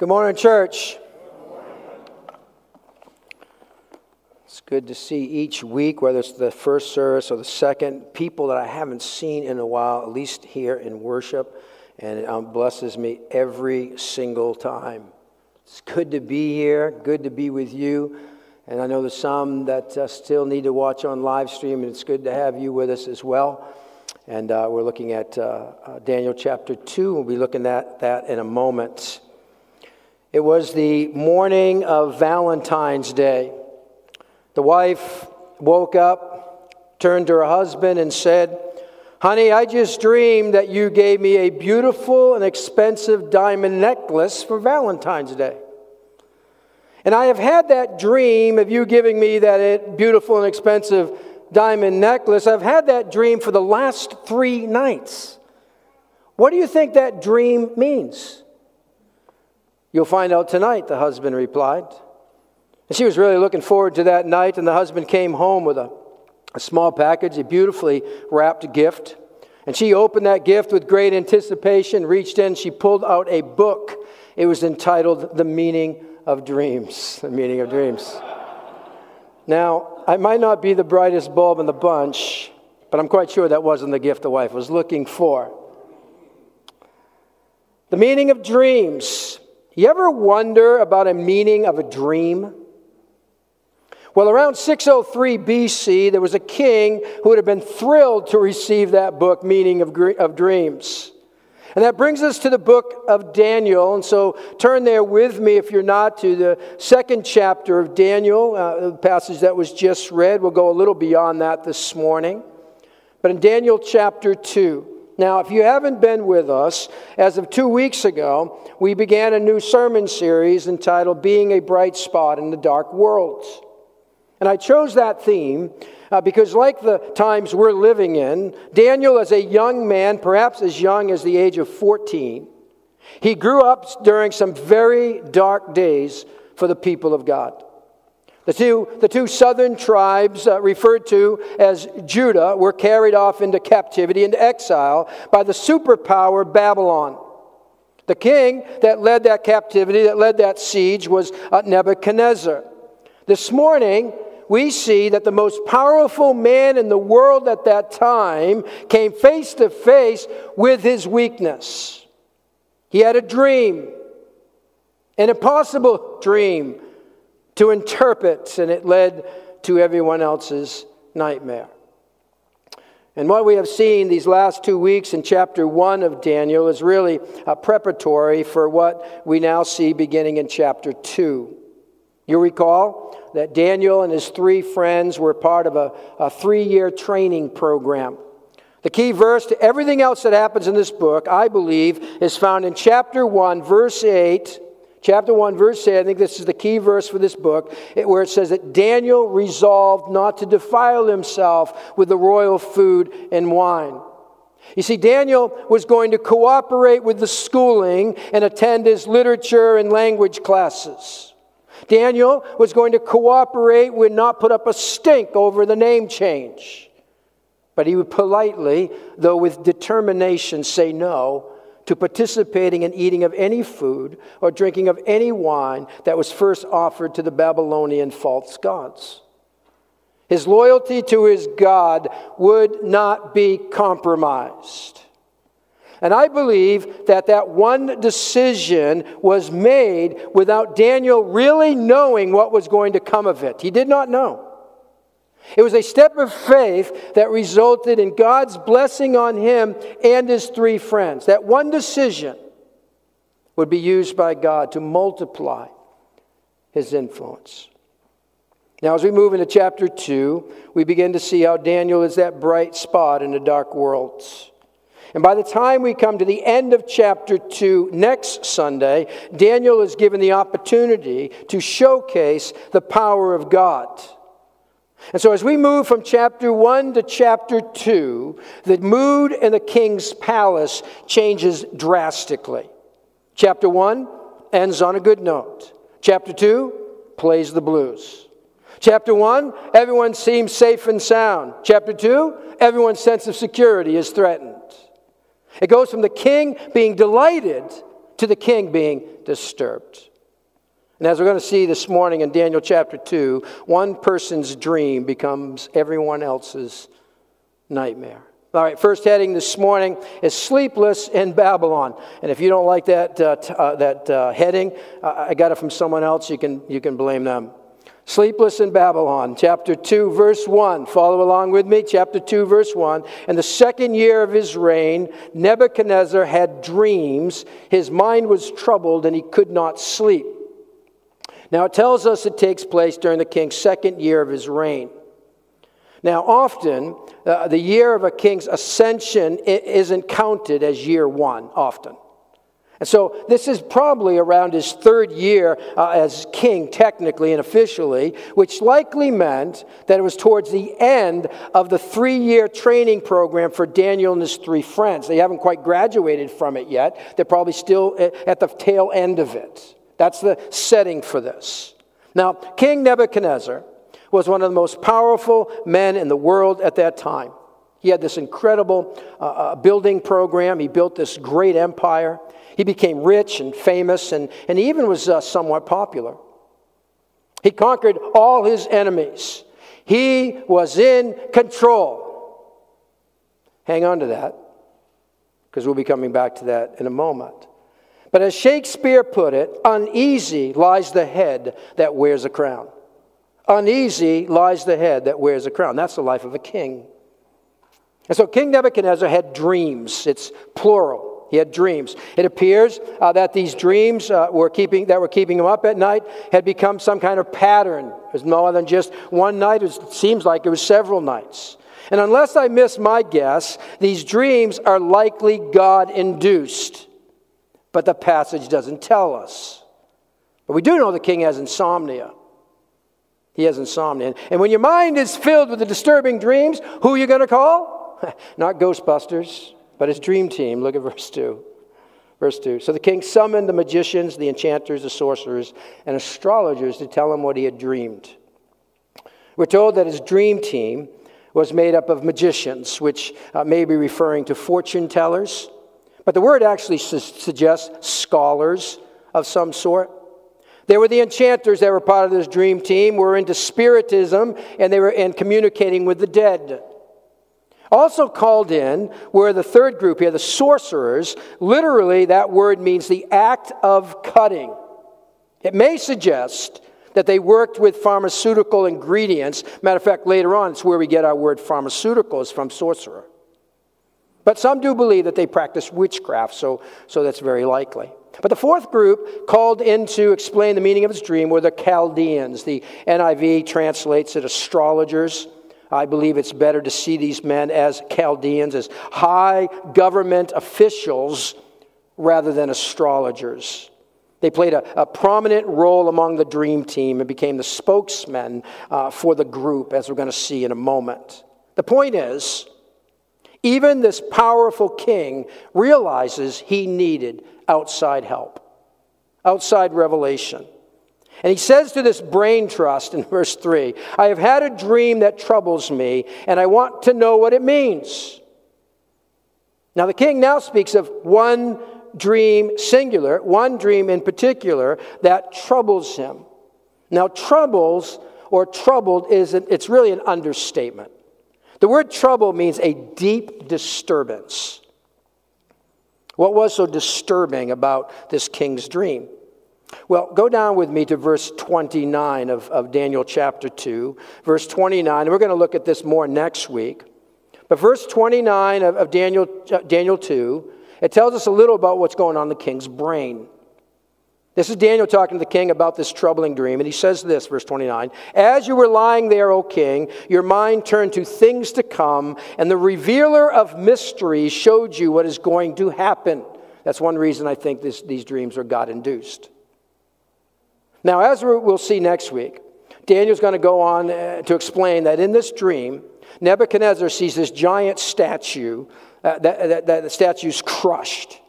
Good morning, church. It's good to see each week, whether it's the first service or the second, people that I haven't seen in a while, at least here in worship, and it um, blesses me every single time. It's good to be here, good to be with you. And I know there's some that uh, still need to watch on live stream, and it's good to have you with us as well. And uh, we're looking at uh, uh Daniel chapter 2. We'll be looking at that in a moment. It was the morning of Valentine's Day. The wife woke up, turned to her husband, and said, Honey, I just dreamed that you gave me a beautiful and expensive diamond necklace for Valentine's Day. And I have had that dream of you giving me that eh, beautiful and expensive diamond necklace. I've had that dream for the last three nights. What do you think that dream means? You'll find out tonight, the husband replied. And she was really looking forward to that night, and the husband came home with a, a small package, a beautifully wrapped gift. And she opened that gift with great anticipation, reached in, she pulled out a book. It was entitled The Meaning of dreams, the meaning of dreams. Now, I might not be the brightest bulb in the bunch, but I'm quite sure that wasn't the gift the wife was looking for. The meaning of dreams. You ever wonder about a meaning of a dream? Well, around 603 BC, there was a king who would have been thrilled to receive that book, Meaning of, of Dreams. And that brings us to the book of Daniel. And so turn there with me, if you're not, to the second chapter of Daniel, uh, the passage that was just read. We'll go a little beyond that this morning. But in Daniel chapter 2, now, if you haven't been with us, as of two weeks ago, we began a new sermon series entitled Being a Bright Spot in the Dark World. And I chose that theme uh, because, like the times we're living in, Daniel, as a young man, perhaps as young as the age of 14, he grew up during some very dark days for the people of God. The two, the two southern tribes, uh, referred to as Judah, were carried off into captivity, into exile, by the superpower Babylon. The king that led that captivity, that led that siege, was uh, Nebuchadnezzar. This morning, we see that the most powerful man in the world at that time came face to face with his weakness. He had a dream, an impossible dream to interpret, and it led to everyone else's nightmare. And what we have seen these last two weeks in chapter one of Daniel is really a preparatory for what we now see beginning in chapter two. You recall that Daniel and his three friends were part of a, a three year training program. The key verse to everything else that happens in this book, I believe, is found in chapter 1, verse 8. Chapter 1, verse 8, I think this is the key verse for this book, where it says that Daniel resolved not to defile himself with the royal food and wine. You see, Daniel was going to cooperate with the schooling and attend his literature and language classes. Daniel was going to cooperate, would not put up a stink over the name change. But he would politely, though with determination, say no to participating in eating of any food or drinking of any wine that was first offered to the Babylonian false gods. His loyalty to his God would not be compromised. And I believe that that one decision was made without Daniel really knowing what was going to come of it. He did not know. It was a step of faith that resulted in God's blessing on him and his three friends. That one decision would be used by God to multiply his influence. Now, as we move into chapter 2, we begin to see how Daniel is that bright spot in the dark world. And by the time we come to the end of chapter 2 next Sunday, Daniel is given the opportunity to showcase the power of God. And so, as we move from chapter 1 to chapter 2, the mood in the king's palace changes drastically. Chapter 1 ends on a good note. Chapter 2 plays the blues. Chapter 1, everyone seems safe and sound. Chapter 2, everyone's sense of security is threatened. It goes from the king being delighted to the king being disturbed. And as we're going to see this morning in Daniel chapter 2, one person's dream becomes everyone else's nightmare. All right, first heading this morning is Sleepless in Babylon. And if you don't like that, uh, t- uh, that uh, heading, I got it from someone else, you can, you can blame them. Sleepless in Babylon, chapter 2, verse 1. Follow along with me, chapter 2, verse 1. In the second year of his reign, Nebuchadnezzar had dreams. His mind was troubled and he could not sleep. Now, it tells us it takes place during the king's second year of his reign. Now, often, uh, the year of a king's ascension isn't counted as year one, often. And so, this is probably around his third year uh, as king, technically and officially, which likely meant that it was towards the end of the three year training program for Daniel and his three friends. They haven't quite graduated from it yet, they're probably still at the tail end of it. That's the setting for this. Now, King Nebuchadnezzar was one of the most powerful men in the world at that time. He had this incredible uh, uh, building program. He built this great empire. He became rich and famous, and, and he even was uh, somewhat popular. He conquered all his enemies. He was in control. Hang on to that, because we'll be coming back to that in a moment. But as Shakespeare put it, uneasy lies the head that wears a crown. Uneasy lies the head that wears a crown. That's the life of a king. And so King Nebuchadnezzar had dreams. It's plural. He had dreams. It appears uh, that these dreams uh, were keeping, that were keeping him up at night had become some kind of pattern. It was more than just one night. It seems like it was several nights. And unless I miss my guess, these dreams are likely God induced. But the passage doesn't tell us. But we do know the king has insomnia. He has insomnia. And when your mind is filled with the disturbing dreams, who are you going to call? Not Ghostbusters, but his dream team. Look at verse 2. Verse 2. So the king summoned the magicians, the enchanters, the sorcerers, and astrologers to tell him what he had dreamed. We're told that his dream team was made up of magicians, which uh, may be referring to fortune tellers, but the word actually su- suggests scholars of some sort. There were the enchanters that were part of this dream team, were into spiritism, and they were in communicating with the dead. Also called in were the third group here, the sorcerers. Literally, that word means the act of cutting. It may suggest that they worked with pharmaceutical ingredients. Matter of fact, later on, it's where we get our word pharmaceuticals from sorcerer. But some do believe that they practice witchcraft, so, so that's very likely. But the fourth group called in to explain the meaning of his dream were the Chaldeans. The NIV translates it astrologers. I believe it's better to see these men as Chaldeans, as high government officials rather than astrologers. They played a, a prominent role among the dream team and became the spokesmen uh, for the group, as we're going to see in a moment. The point is, even this powerful king realizes he needed outside help, outside revelation. And he says to this brain trust in verse 3 I have had a dream that troubles me, and I want to know what it means. Now, the king now speaks of one dream singular, one dream in particular that troubles him. Now, troubles or troubled is an, it's really an understatement. The word trouble means a deep disturbance. What was so disturbing about this king's dream? Well, go down with me to verse 29 of, of Daniel chapter 2. Verse 29, and we're going to look at this more next week. But verse 29 of, of Daniel, uh, Daniel 2, it tells us a little about what's going on in the king's brain. This is Daniel talking to the king about this troubling dream, and he says this, verse 29 As you were lying there, O king, your mind turned to things to come, and the revealer of mysteries showed you what is going to happen. That's one reason I think this, these dreams are God induced. Now, as we'll see next week, Daniel's going to go on uh, to explain that in this dream, Nebuchadnezzar sees this giant statue, uh, that, that, that the statue's crushed.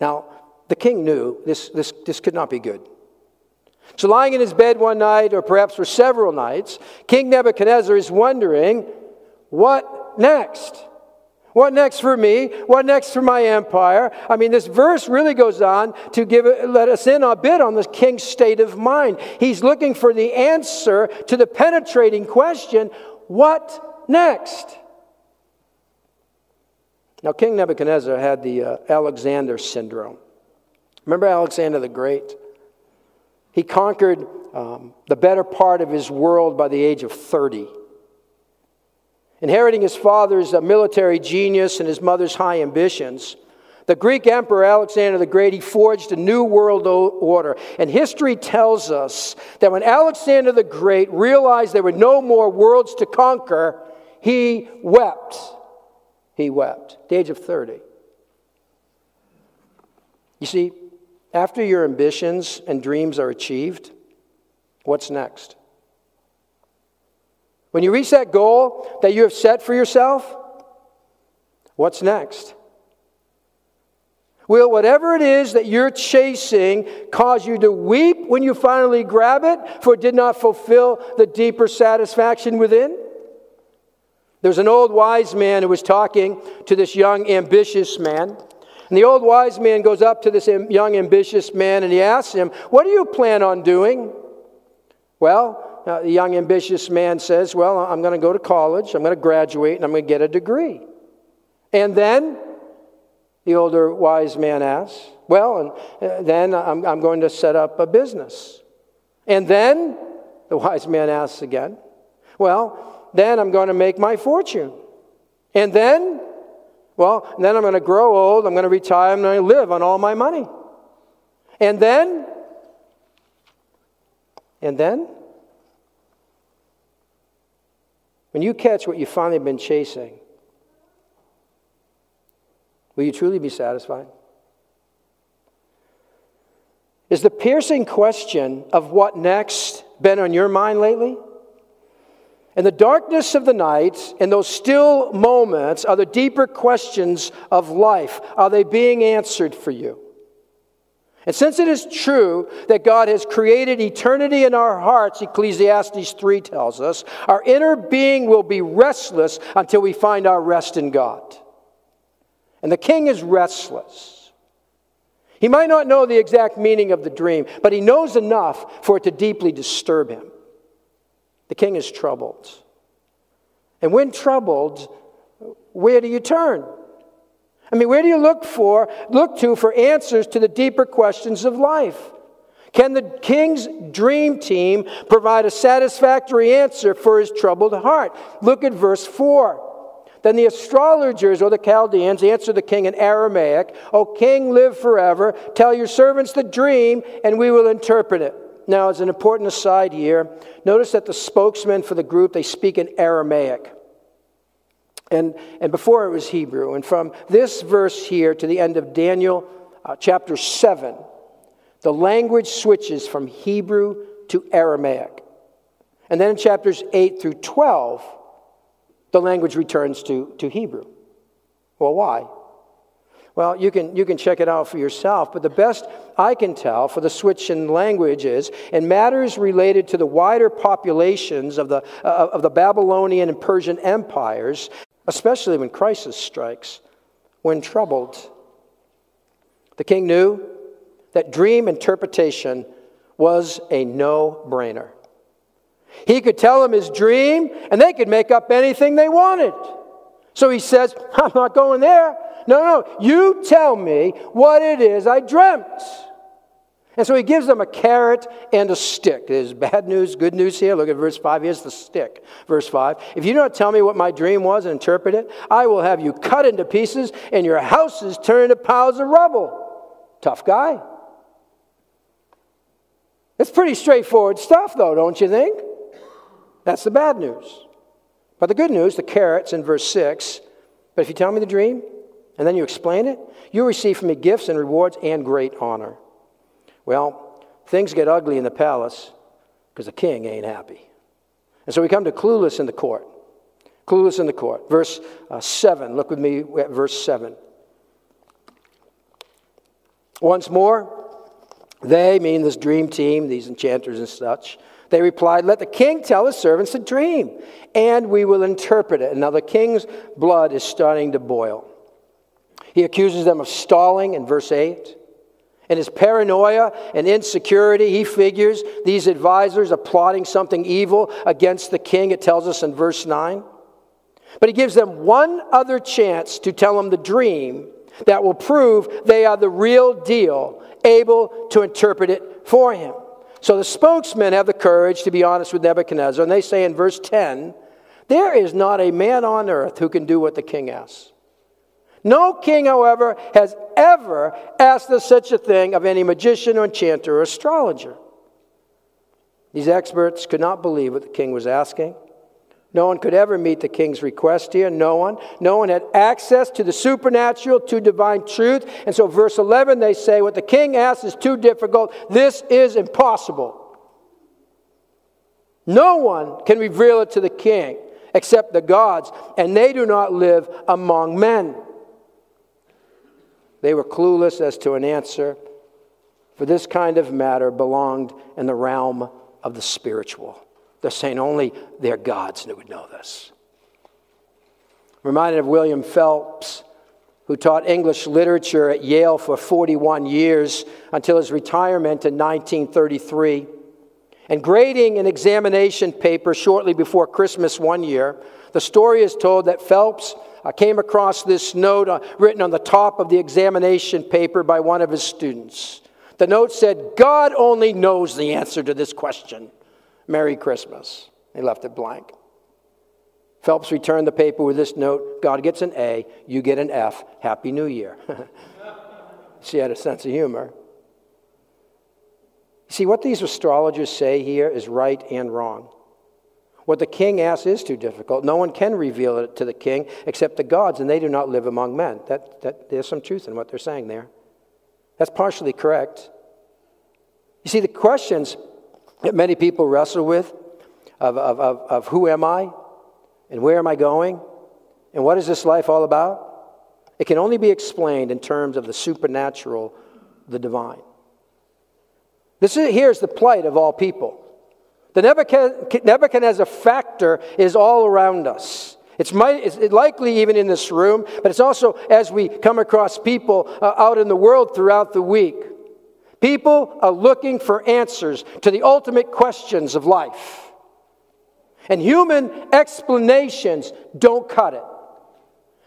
Now, the king knew this, this, this could not be good. So, lying in his bed one night, or perhaps for several nights, King Nebuchadnezzar is wondering, what next? What next for me? What next for my empire? I mean, this verse really goes on to give let us in a bit on the king's state of mind. He's looking for the answer to the penetrating question, what next? Now, King Nebuchadnezzar had the uh, Alexander syndrome. Remember Alexander the Great? He conquered um, the better part of his world by the age of 30. Inheriting his father's uh, military genius and his mother's high ambitions, the Greek emperor Alexander the Great, he forged a new world order. And history tells us that when Alexander the Great realized there were no more worlds to conquer, he wept. He wept. At the age of 30. You see, after your ambitions and dreams are achieved, what's next? When you reach that goal that you have set for yourself, what's next? Will whatever it is that you're chasing cause you to weep when you finally grab it, for it did not fulfill the deeper satisfaction within? There's an old wise man who was talking to this young, ambitious man. And the old wise man goes up to this young, ambitious man and he asks him, What do you plan on doing? Well, uh, the young, ambitious man says, Well, I'm going to go to college, I'm going to graduate, and I'm going to get a degree. And then, the older wise man asks, Well, and uh, then I'm, I'm going to set up a business. And then, the wise man asks again, Well, then I'm going to make my fortune. And then, well, then I'm going to grow old, I'm going to retire, I'm going to live on all my money. And then, and then, when you catch what you've finally been chasing, will you truly be satisfied? Is the piercing question of what next been on your mind lately? In the darkness of the night, in those still moments, are the deeper questions of life. Are they being answered for you? And since it is true that God has created eternity in our hearts, Ecclesiastes 3 tells us, our inner being will be restless until we find our rest in God. And the king is restless. He might not know the exact meaning of the dream, but he knows enough for it to deeply disturb him. The king is troubled. And when troubled, where do you turn? I mean, where do you look for, look to for answers to the deeper questions of life? Can the king's dream team provide a satisfactory answer for his troubled heart? Look at verse 4. Then the astrologers or the Chaldeans answered the king in Aramaic, O king, live forever. Tell your servants the dream, and we will interpret it. Now, as an important aside here, notice that the spokesman for the group, they speak in Aramaic. And, and before it was Hebrew. And from this verse here to the end of Daniel uh, chapter 7, the language switches from Hebrew to Aramaic. And then in chapters 8 through 12, the language returns to, to Hebrew. Well, why? Well, you can, you can check it out for yourself, but the best I can tell for the switch in language is in matters related to the wider populations of the, uh, of the Babylonian and Persian empires, especially when crisis strikes, when troubled. The king knew that dream interpretation was a no brainer. He could tell them his dream, and they could make up anything they wanted. So he says, I'm not going there. No, no, you tell me what it is I dreamt. And so he gives them a carrot and a stick. There's bad news, good news here. Look at verse 5. Here's the stick. Verse 5. If you don't tell me what my dream was and interpret it, I will have you cut into pieces and your houses turned into piles of rubble. Tough guy. It's pretty straightforward stuff, though, don't you think? That's the bad news. But the good news, the carrots in verse 6. But if you tell me the dream, and then you explain it, you receive from me gifts and rewards and great honor. Well, things get ugly in the palace because the king ain't happy. And so we come to clueless in the court. Clueless in the court. Verse uh, 7. Look with me at verse 7. Once more, they, mean this dream team, these enchanters and such, They replied, Let the king tell his servants a dream, and we will interpret it. And now the king's blood is starting to boil. He accuses them of stalling in verse 8. In his paranoia and insecurity, he figures these advisors are plotting something evil against the king, it tells us in verse 9. But he gives them one other chance to tell him the dream that will prove they are the real deal, able to interpret it for him. So the spokesmen have the courage to be honest with Nebuchadnezzar, and they say in verse 10 There is not a man on earth who can do what the king asks. No king, however, has ever asked us such a thing of any magician or enchanter or astrologer. These experts could not believe what the king was asking. No one could ever meet the king's request here. No one. No one had access to the supernatural, to divine truth. And so, verse 11, they say, What the king asks is too difficult. This is impossible. No one can reveal it to the king except the gods, and they do not live among men. They were clueless as to an answer, for this kind of matter belonged in the realm of the spiritual. They're saying only their gods would know this. reminded of William Phelps, who taught English literature at Yale for 41 years until his retirement in 1933. And grading an examination paper shortly before Christmas one year, the story is told that Phelps uh, came across this note uh, written on the top of the examination paper by one of his students. The note said, God only knows the answer to this question. Merry Christmas. He left it blank. Phelps returned the paper with this note God gets an A, you get an F. Happy New Year. she had a sense of humor. See, what these astrologers say here is right and wrong. What the king asks is too difficult. No one can reveal it to the king except the gods, and they do not live among men. That, that, there's some truth in what they're saying there. That's partially correct. You see, the questions that many people wrestle with of, of, of, of who am I and where am I going and what is this life all about? It can only be explained in terms of the supernatural, the divine. This is, here's the plight of all people. The Nebuchadnezzar factor is all around us. It's, might, it's, likely even in this room, but it's also as we come across people uh, out in the world throughout the week. People are looking for answers to the ultimate questions of life. And human explanations don't cut it.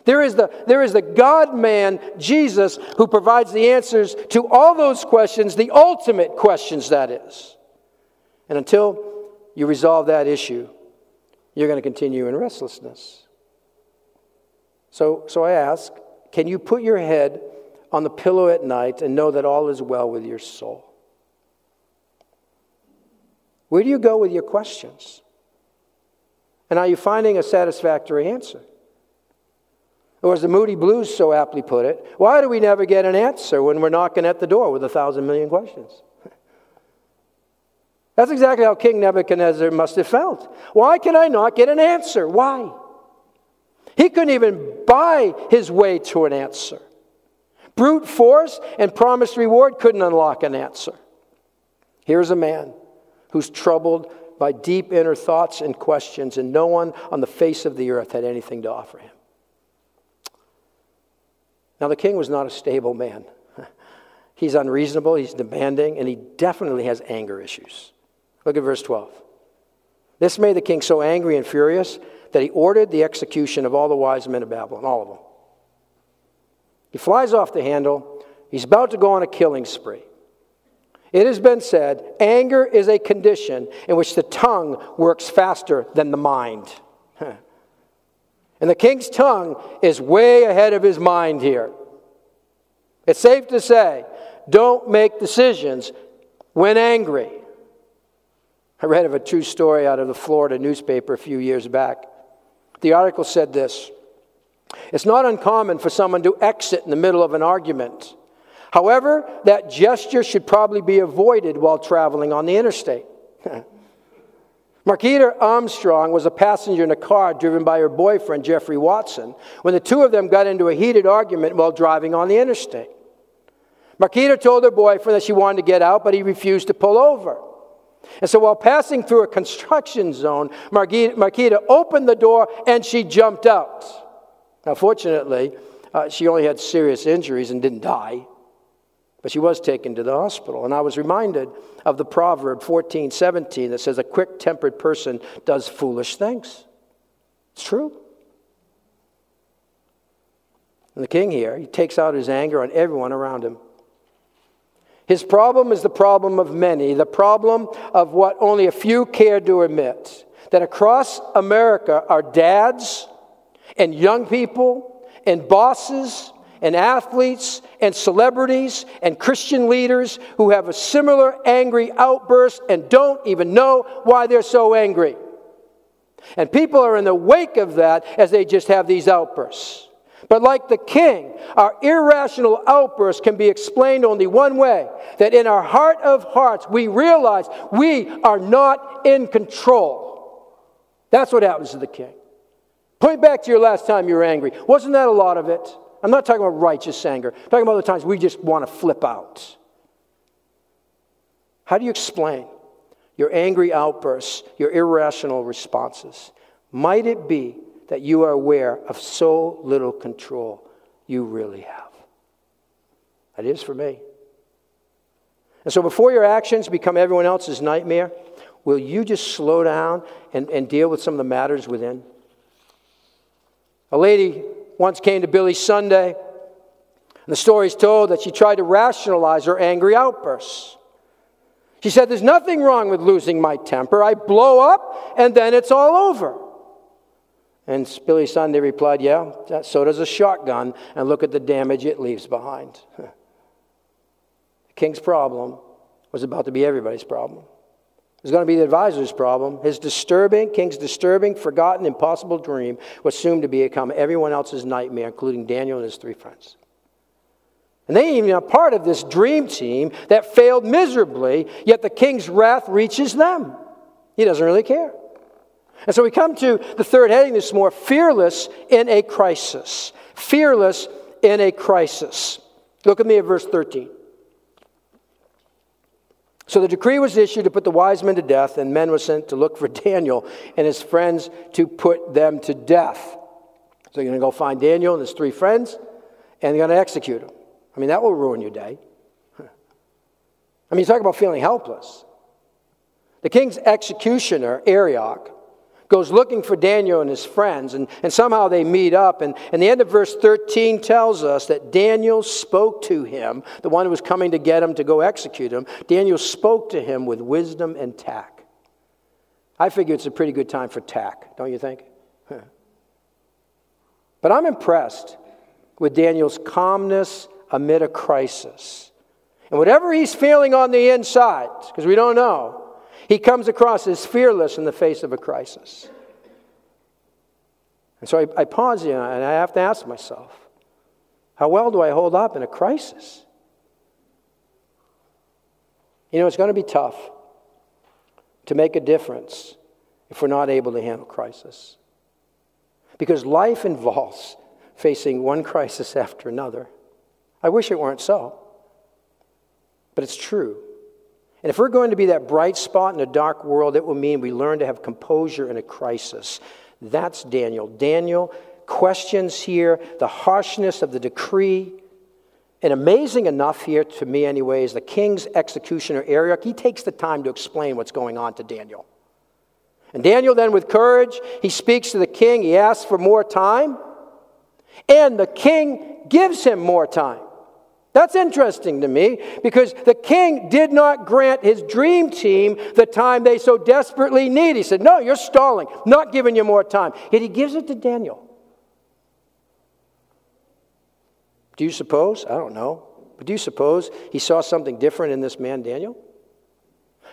There is the, there is the God man, Jesus, who provides the answers to all those questions, the ultimate questions, that is. And until you resolve that issue, you're going to continue in restlessness. So, so I ask can you put your head on the pillow at night and know that all is well with your soul? Where do you go with your questions? And are you finding a satisfactory answer? Or as the Moody Blues so aptly put it, why do we never get an answer when we're knocking at the door with a thousand million questions? That's exactly how King Nebuchadnezzar must have felt. Why can I not get an answer? Why? He couldn't even buy his way to an answer. Brute force and promised reward couldn't unlock an answer. Here's a man who's troubled by deep inner thoughts and questions, and no one on the face of the earth had anything to offer him. Now, the king was not a stable man. He's unreasonable, he's demanding, and he definitely has anger issues. Look at verse 12. This made the king so angry and furious that he ordered the execution of all the wise men of Babylon, all of them. He flies off the handle. He's about to go on a killing spree. It has been said anger is a condition in which the tongue works faster than the mind. and the king's tongue is way ahead of his mind here. It's safe to say don't make decisions when angry. I read of a true story out of the Florida newspaper a few years back. The article said this it's not uncommon for someone to exit in the middle of an argument. However, that gesture should probably be avoided while traveling on the interstate. Marquita Armstrong was a passenger in a car driven by her boyfriend, Jeffrey Watson, when the two of them got into a heated argument while driving on the interstate. Marquita told her boyfriend that she wanted to get out, but he refused to pull over. And so while passing through a construction zone, Marquita opened the door and she jumped out. Now, fortunately, uh, she only had serious injuries and didn't die, but she was taken to the hospital. And I was reminded of the proverb 14 17 that says, A quick tempered person does foolish things. It's true. And the king here, he takes out his anger on everyone around him. His problem is the problem of many, the problem of what only a few care to admit that across America are dads and young people and bosses and athletes and celebrities and Christian leaders who have a similar angry outburst and don't even know why they're so angry. And people are in the wake of that as they just have these outbursts. But like the king, our irrational outbursts can be explained only one way that in our heart of hearts, we realize we are not in control. That's what happens to the king. Point back to your last time you were angry. Wasn't that a lot of it? I'm not talking about righteous anger, I'm talking about the times we just want to flip out. How do you explain your angry outbursts, your irrational responses? Might it be that you are aware of so little control you really have. That is for me. And so before your actions become everyone else's nightmare, will you just slow down and, and deal with some of the matters within? A lady once came to Billy Sunday, and the story is told that she tried to rationalize her angry outbursts. She said, There's nothing wrong with losing my temper. I blow up, and then it's all over. And Billy Sunday replied, Yeah, so does a shotgun, and look at the damage it leaves behind. the king's problem was about to be everybody's problem. It was going to be the advisor's problem. His disturbing, king's disturbing, forgotten, impossible dream was soon to become everyone else's nightmare, including Daniel and his three friends. And they even are part of this dream team that failed miserably, yet the king's wrath reaches them. He doesn't really care. And so we come to the third heading this morning fearless in a crisis. Fearless in a crisis. Look at me at verse 13. So the decree was issued to put the wise men to death, and men were sent to look for Daniel and his friends to put them to death. So you're going to go find Daniel and his three friends, and they're going to execute them. I mean, that will ruin your day. I mean, you talk about feeling helpless. The king's executioner, Arioch, goes looking for Daniel and his friends, and, and somehow they meet up. And, and the end of verse 13 tells us that Daniel spoke to him, the one who was coming to get him to go execute him. Daniel spoke to him with wisdom and tact. I figure it's a pretty good time for tact, don't you think? But I'm impressed with Daniel's calmness amid a crisis. And whatever he's feeling on the inside, because we don't know, he comes across as fearless in the face of a crisis. And so I, I pause here and I have to ask myself how well do I hold up in a crisis? You know, it's going to be tough to make a difference if we're not able to handle crisis. Because life involves facing one crisis after another. I wish it weren't so, but it's true. And if we're going to be that bright spot in a dark world, it will mean we learn to have composure in a crisis. That's Daniel. Daniel questions here the harshness of the decree. And amazing enough here, to me anyway, is the king's executioner, Arioch. He takes the time to explain what's going on to Daniel. And Daniel, then, with courage, he speaks to the king. He asks for more time. And the king gives him more time. That's interesting to me because the king did not grant his dream team the time they so desperately need. He said, No, you're stalling, not giving you more time. Yet he gives it to Daniel. Do you suppose? I don't know. But do you suppose he saw something different in this man, Daniel?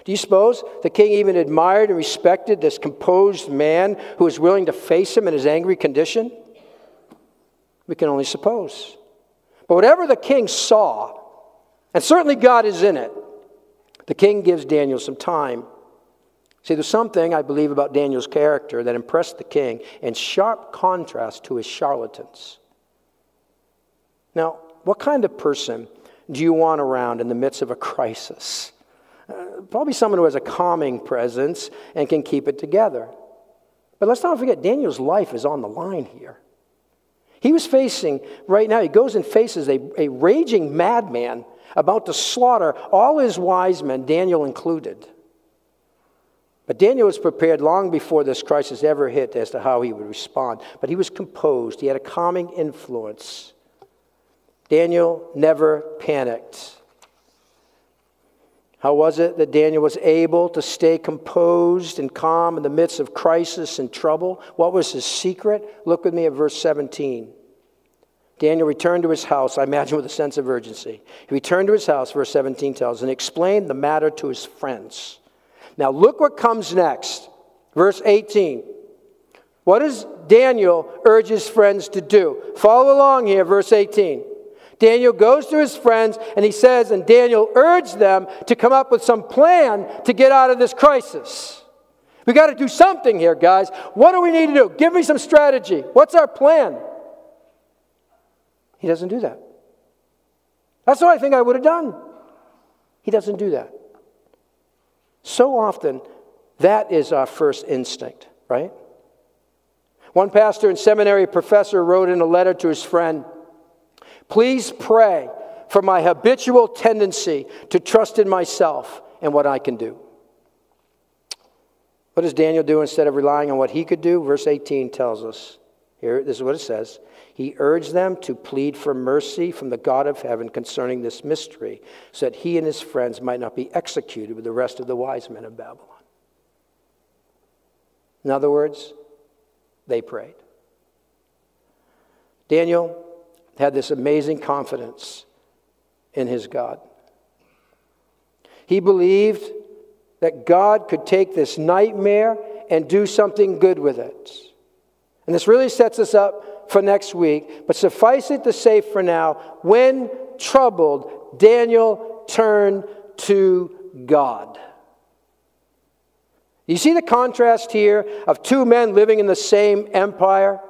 Do you suppose the king even admired and respected this composed man who was willing to face him in his angry condition? We can only suppose. But whatever the king saw, and certainly God is in it, the king gives Daniel some time. See, there's something I believe about Daniel's character that impressed the king in sharp contrast to his charlatans. Now, what kind of person do you want around in the midst of a crisis? Uh, probably someone who has a calming presence and can keep it together. But let's not forget, Daniel's life is on the line here. He was facing, right now, he goes and faces a, a raging madman about to slaughter all his wise men, Daniel included. But Daniel was prepared long before this crisis ever hit as to how he would respond. But he was composed, he had a calming influence. Daniel never panicked. How was it that Daniel was able to stay composed and calm in the midst of crisis and trouble? What was his secret? Look with me at verse 17. Daniel returned to his house, I imagine with a sense of urgency. He returned to his house, verse 17 tells, and explained the matter to his friends. Now, look what comes next. Verse 18. What does Daniel urge his friends to do? Follow along here, verse 18. Daniel goes to his friends and he says, and Daniel urged them to come up with some plan to get out of this crisis. We got to do something here, guys. What do we need to do? Give me some strategy. What's our plan? He doesn't do that. That's what I think I would have done. He doesn't do that. So often, that is our first instinct, right? One pastor and seminary professor wrote in a letter to his friend Please pray for my habitual tendency to trust in myself and what I can do. What does Daniel do instead of relying on what he could do? Verse 18 tells us here, this is what it says. He urged them to plead for mercy from the God of heaven concerning this mystery, so that he and his friends might not be executed with the rest of the wise men of Babylon. In other words, they prayed. Daniel had this amazing confidence in his God. He believed that God could take this nightmare and do something good with it. And this really sets us up for next week. But suffice it to say for now, when troubled, Daniel turned to God. You see the contrast here of two men living in the same empire?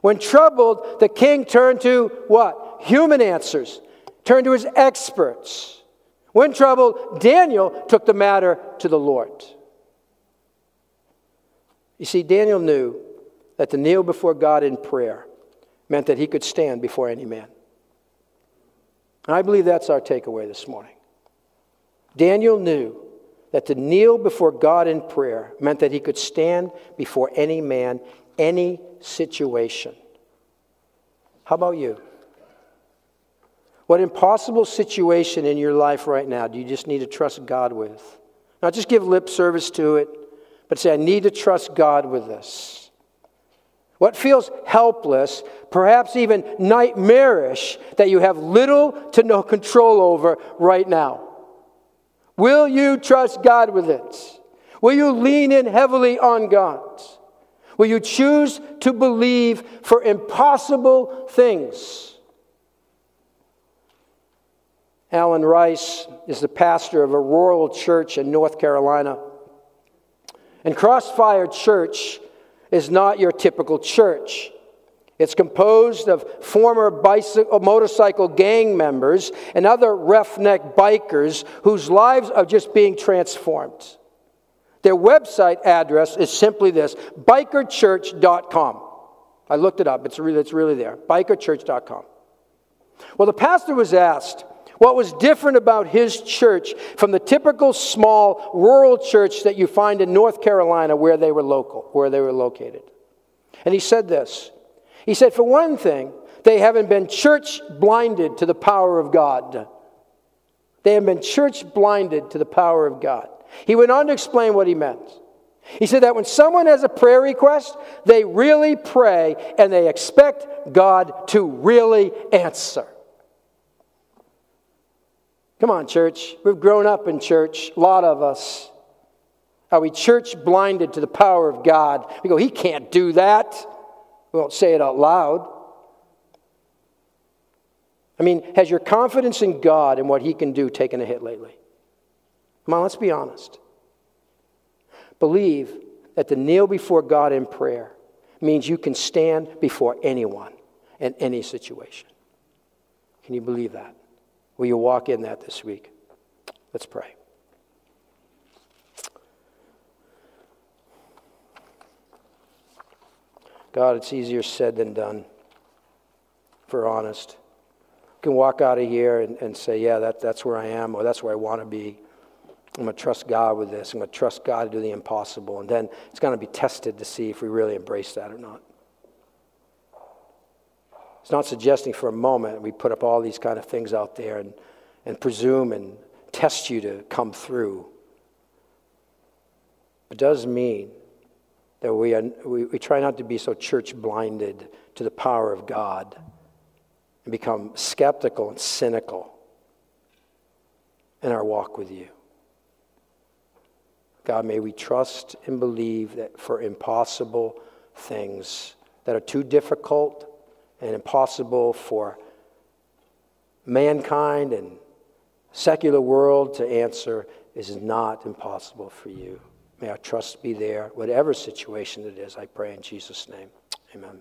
When troubled, the king turned to what? Human answers, turned to his experts. When troubled, Daniel took the matter to the Lord. You see, Daniel knew that to kneel before God in prayer meant that he could stand before any man. And I believe that's our takeaway this morning. Daniel knew that to kneel before God in prayer meant that he could stand before any man, any situation. How about you? What impossible situation in your life right now do you just need to trust God with? Not just give lip service to it, but say, I need to trust God with this. What feels helpless, perhaps even nightmarish, that you have little to no control over right now? Will you trust God with it? Will you lean in heavily on God? Will you choose to believe for impossible things? Alan Rice is the pastor of a rural church in North Carolina. And Crossfire Church is not your typical church. It's composed of former bicycle, uh, motorcycle gang members and other roughneck bikers whose lives are just being transformed. Their website address is simply this bikerchurch.com. I looked it up, it's really, it's really there. Bikerchurch.com. Well, the pastor was asked what was different about his church from the typical small rural church that you find in North Carolina where they were local, where they were located. And he said this. He said, for one thing, they haven't been church blinded to the power of God. They have been church blinded to the power of God. He went on to explain what he meant. He said that when someone has a prayer request, they really pray and they expect God to really answer. Come on, church. We've grown up in church, a lot of us. Are we church blinded to the power of God? We go, He can't do that. We won't say it out loud. I mean, has your confidence in God and what He can do taken a hit lately? Come let's be honest. Believe that to kneel before God in prayer means you can stand before anyone in any situation. Can you believe that? Will you walk in that this week? Let's pray. God, it's easier said than done, For honest. You can walk out of here and, and say, yeah, that, that's where I am, or that's where I want to be. I'm going to trust God with this. I'm going to trust God to do the impossible. And then it's going to be tested to see if we really embrace that or not. It's not suggesting for a moment we put up all these kind of things out there and, and presume and test you to come through. It does mean that we, are, we, we try not to be so church blinded to the power of God and become skeptical and cynical in our walk with you. God, may we trust and believe that for impossible things that are too difficult and impossible for mankind and secular world to answer is not impossible for you. May our trust be there, whatever situation it is, I pray in Jesus' name. Amen.